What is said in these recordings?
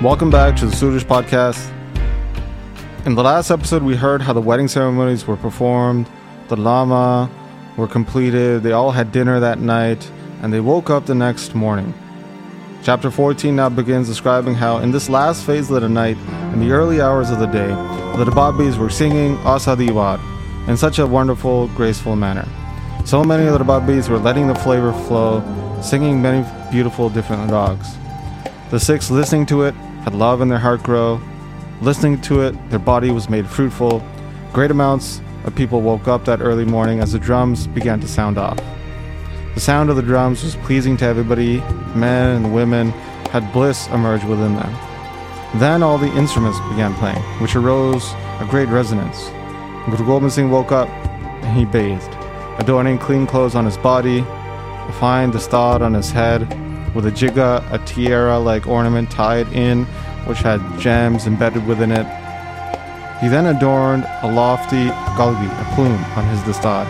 Welcome back to the Suraj podcast. In the last episode, we heard how the wedding ceremonies were performed, the lama were completed, they all had dinner that night, and they woke up the next morning. Chapter 14 now begins describing how, in this last phase of the night, in the early hours of the day, the Rababis were singing Asa di Vaar in such a wonderful, graceful manner. So many of the Rababis were letting the flavor flow, singing many beautiful different rags. The six listening to it had love in their heart grow. Listening to it, their body was made fruitful. Great amounts of people woke up that early morning as the drums began to sound off. The sound of the drums was pleasing to everybody. Men and women had bliss emerge within them. Then all the instruments began playing, which arose a great resonance. Guru Gobind Singh woke up and he bathed, adorning clean clothes on his body, a fine dastar on his head, with a jiga, a tiara like ornament tied in, which had gems embedded within it. He then adorned a lofty kalgi, a plume, on his dastar,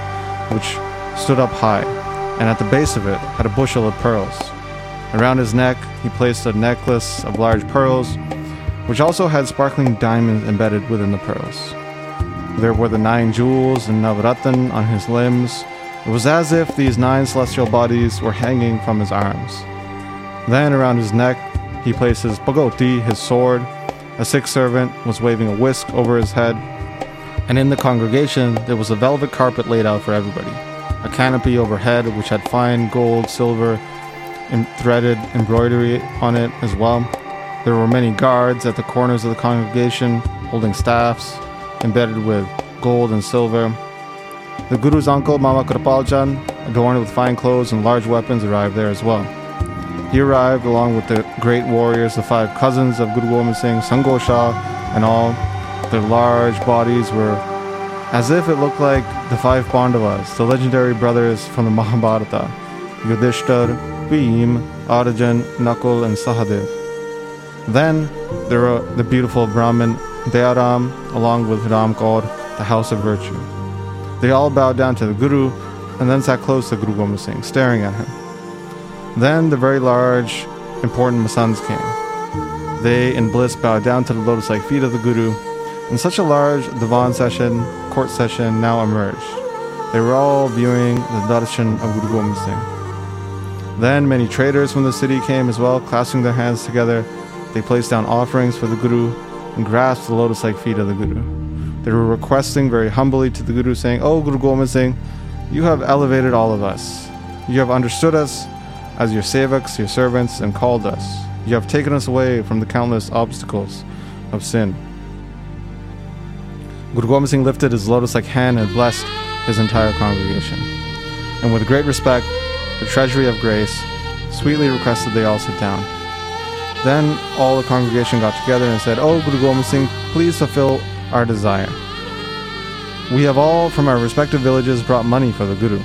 which stood up high, and at the base of it had a bushel of pearls. Around his neck, he placed a necklace of large pearls, which also had sparkling diamonds embedded within the pearls. There were the nine jewels and Navratan on his limbs. It was as if these nine celestial bodies were hanging from his arms. Then around his neck, he placed his bhagauti, his sword. A sick servant was waving a whisk over his head. And in the congregation, there was a velvet carpet laid out for everybody, a canopy overhead which had fine gold, silver, and threaded embroidery on it as well. There were many guards at the corners of the congregation holding staffs embedded with gold and silver. The Guru's uncle, Mama Kirpal Chand, adorned with fine clothes and large weapons, arrived there as well. He arrived along with the great warriors, the five cousins of Guru Gobind Singh, Sango Shah, and all. Their large bodies were as if it looked like the five Pandavas, the legendary brothers from the Mahabharata Yudhishthir, Bhim, Arjun, Nakul, and Sahadev. Then there were the beautiful Brahmin Dayaram, along with Ram called the House of Virtue. They all bowed down to the Guru and then sat close to Guru Gobind Singh, staring at him. Then the very large, important Masands came. They, in bliss, bowed down to the lotus like feet of the Guru. And such a large divan session, court session, now emerged. They were all viewing the darshan of Guru Gobind Singh. Then many traders from the city came as well, clasping their hands together. They placed down offerings for the Guru and grasped the lotus like feet of the Guru. They were requesting very humbly to the Guru, saying, Oh, Guru Gobind Singh, you have elevated all of us. You have understood us as your sevaks, your servants, and called us. You have taken us away from the countless obstacles of sin. Guru Gobind Singh lifted his lotus like hand and blessed his entire congregation. And with great respect, the treasury of grace sweetly requested they all sit down. Then all the congregation got together and said, Oh, Guru Gobind Singh, please fulfill our desire. We have all from our respective villages brought money for the Guru,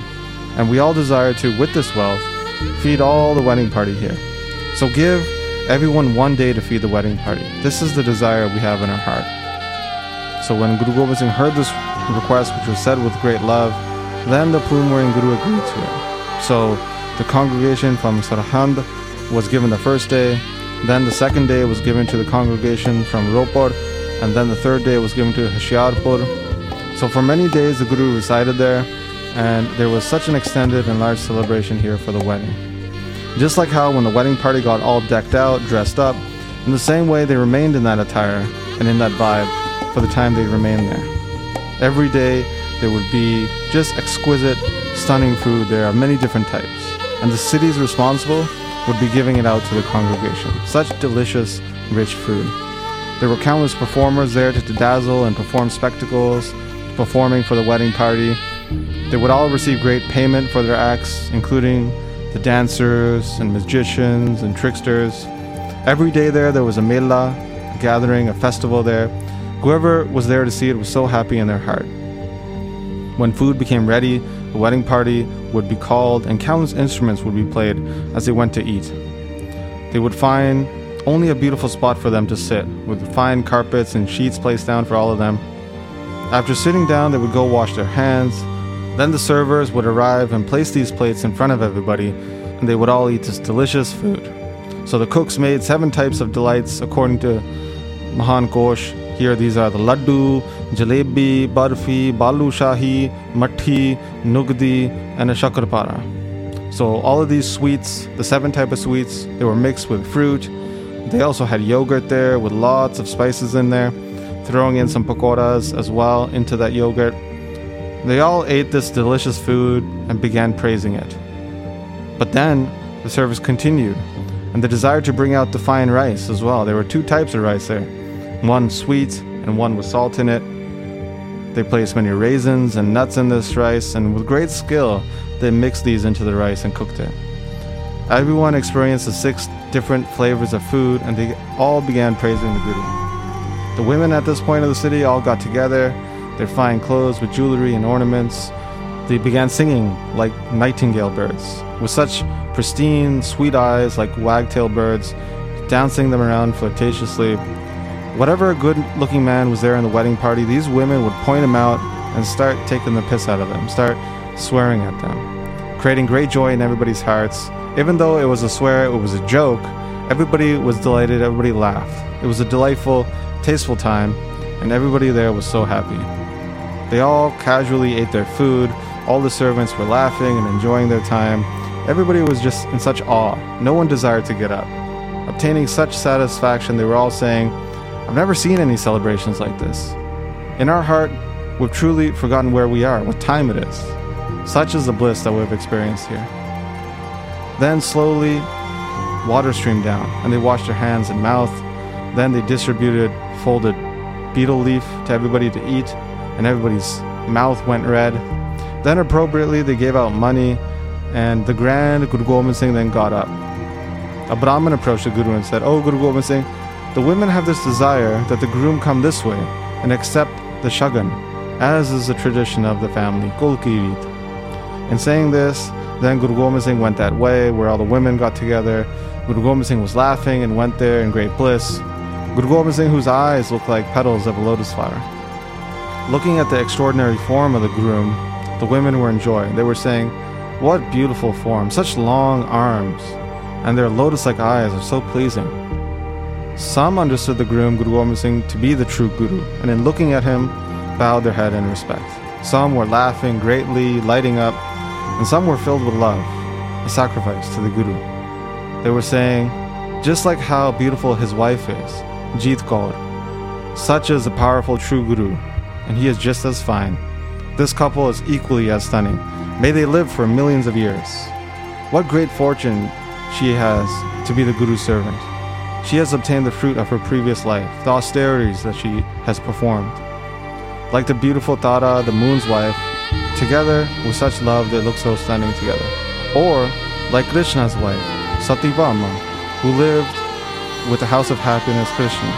and we all desire to, with this wealth, feed all the wedding party here. So give everyone one day to feed the wedding party. This is the desire we have in our heart. So when Guru Gobind Singh heard this request, which was said with great love, then the plume wearing Guru agreed to it. So the congregation from Sirhind was given the first day, then the second day was given to the congregation from Ropar, and then the third day was given to Hoshiarpur. So for many days the Guru resided there, and there was such an extended and large celebration here for the wedding. Just like how when the wedding party got all decked out, dressed up, in the same way they remained in that attire and in that vibe for the time they remained there. Every day there would be just exquisite, stunning food there of many different types, and the cities responsible would be giving it out to the congregation. Such delicious, rich food. There were countless performers there to dazzle and perform spectacles, performing for the wedding party, they would all receive great payment for their acts, including the dancers and magicians and tricksters. Every day there, there was a mela, a gathering, a festival there. Whoever was there to see it was so happy in their heart. When food became ready, the wedding party would be called and countless instruments would be played as they went to eat. They would find only a beautiful spot for them to sit, with fine carpets and sheets placed down for all of them. After sitting down, they would go wash their hands, then the servers would arrive and place these plates in front of everybody, and they would all eat this delicious food. So the cooks made seven types of delights according to Mahan Kosh. Here, these are the laddu, jalebi, barfi, balu shahi, matti, nugdi, and a shakarpara. So all of these sweets, the seven type of sweets, they were mixed with fruit. They also had yogurt there with lots of spices in there, throwing in some pakoras as well into that yogurt. They all ate this delicious food and began praising it. But then the service continued, and the desire to bring out the fine rice as well. There were two types of rice there one sweet and one with salt in it. They placed many raisins and nuts in this rice, and with great skill, they mixed these into the rice and cooked it. Everyone experienced the six different flavors of food, and they all began praising the Guru. The women at this point of the city all got together, their fine clothes with jewelry and ornaments. They began singing like nightingale birds, with such pristine, sweet eyes like wagtail birds, dancing them around flirtatiously. Whatever a good looking man was there in the wedding party, these women would point him out and start taking the piss out of them, start swearing at them, creating great joy in everybody's hearts. Even though it was a swear, it was a joke, everybody was delighted, everybody laughed. It was a delightful, tasteful time, and everybody there was so happy. They all casually ate their food, all the servants were laughing and enjoying their time. Everybody was just in such awe. No one desired to get up. Obtaining such satisfaction, they were all saying, I've never seen any celebrations like this. In our heart, we've truly forgotten where we are, what time it is. Such is the bliss that we've experienced here. Then slowly, water streamed down, and they washed their hands and mouth. Then they distributed folded betel leaf to everybody to eat, and everybody's mouth went red. Then appropriately, they gave out money, and the grand Guru Gobind Singh then got up. A Brahmin approached the Guru and said, Oh, Guru Gobind Singh, the women have this desire that the groom come this way and accept the shagan, as is the tradition of the family, Kulkirit. In saying this, then Guru Gobind Singh went that way where all the women got together. Guru Gobind Singh was laughing and went there in great bliss. Singh, whose eyes looked like petals of a lotus flower. Looking at the extraordinary form of the groom, the women were enjoying. They were saying, What beautiful form, such long arms, and their lotus like eyes are so pleasing. Some understood the groom, Guru Gobind Singh, to be the true Guru, and in looking at him, bowed their head in respect. Some were laughing greatly, lighting up, and some were filled with love, a sacrifice to the Guru. They were saying, just like how beautiful his wife is, Jeet Kaur, such is a powerful true Guru, and he is just as fine. This couple is equally as stunning. May they live for millions of years. What great fortune she has to be the Guru's servant. She has obtained the fruit of her previous life, the austerities that she has performed. Like the beautiful Tara, the moon's wife, together with such love they look so stunning together. Or like Krishna's wife, Satyabhama, who lived with the house of happiness Krishna.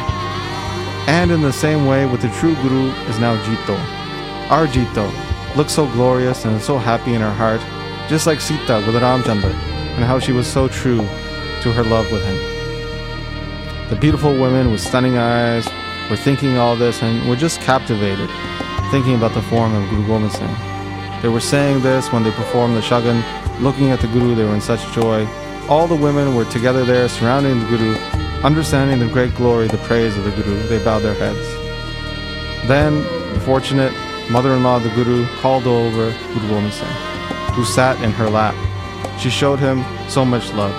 And in the same way with the true Guru is now Jito. Our Jito looks so glorious and so happy in her heart, just like Sita with Ramchandra, and how she was so true to her love with him. The beautiful women with stunning eyes were thinking all this and were just captivated, thinking about the form of Guru Gobind Singh. They were saying this when they performed the shagan, looking at the Guru, they were in such joy. All the women were together there surrounding the Guru, understanding the great glory, the praise of the Guru. They bowed their heads. Then the fortunate mother-in-law of the Guru called over Guru Gobind Singh, who sat in her lap. She showed him so much love,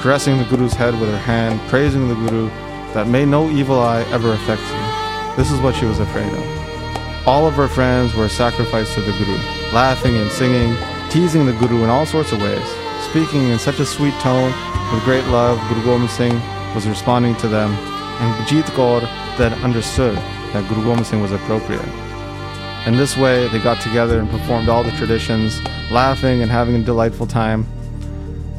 caressing the Guru's head with her hand, praising the Guru that may no evil eye ever affect you. This is what she was afraid of. All of her friends were sacrificed to the Guru, laughing and singing, teasing the Guru in all sorts of ways, speaking in such a sweet tone with great love. Guru Gobind Singh was responding to them, and Jeet Kaur then understood that Guru Gobind Singh was appropriate. In this way, they got together and performed all the traditions, laughing and having a delightful time.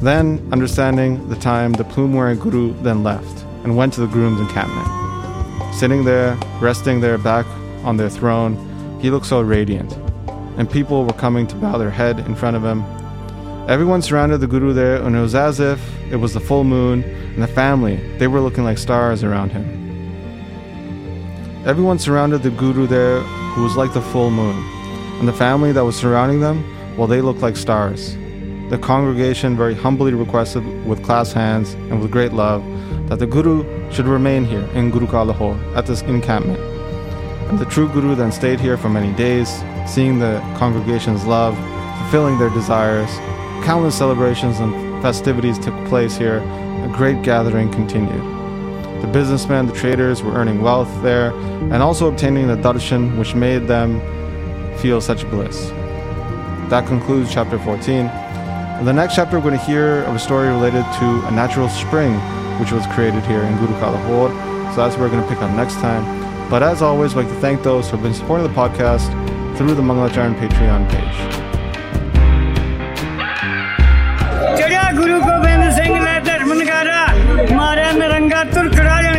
Then, understanding the time, the plume wearing Guru then left and went to the groom's encampment. Sitting there, resting their back on their throne, he looked so radiant, and people were coming to bow their head in front of him. Everyone surrounded the Guru there, and it was as if it was the full moon, and the family, they were looking like stars around him. Everyone surrounded the Guru there, who was like the full moon, and the family that was surrounding them, well, they looked like stars. the congregation very humbly requested with clasped hands and with great love that the Guru should remain here in Guru Lahore at this encampment. And the true Guru then stayed here for many days, seeing the congregation's love, fulfilling their desires. Countless celebrations and festivities took place here. Great gathering continued. The businessmen, the traders were earning wealth there and also obtaining the darshan which made them feel such bliss. That concludes chapter 14. In the next chapter, we're going to hear of a story related to a natural spring which was created here in Guru Ka Lahore. So that's where we're going to pick up next time. But as always, I'd like to thank those who have been supporting the podcast through the Mangalacharan Patreon page. Guru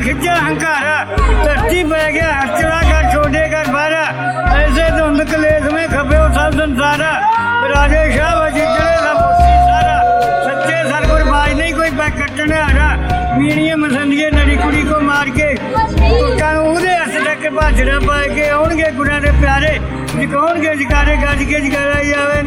खिंचा अहंकार धरती पर गया हस्तरा का छोटे का बारा ऐसे तो धुंध कलेश में खपे सब संसारा राजे शाह सब सारा। सच्चे सरगुर बाज नहीं, कोई पैक कटने हारा मीणिया मसंदिया नड़ी कुड़ी को मार के ਉਹਦੇ ਹੱਥ ਤੱਕ ਭਾਜੜਾ ਪਾ के ਆਉਣਗੇ ਗੁਰਾਂ ਦੇ ਪਿਆਰੇ ਜਿਕਾਉਣਗੇ ਜਿਕਾਰੇ ਗੱਜ ਕੇ ਜਿਕਾਰਾ ਜਾਵੇ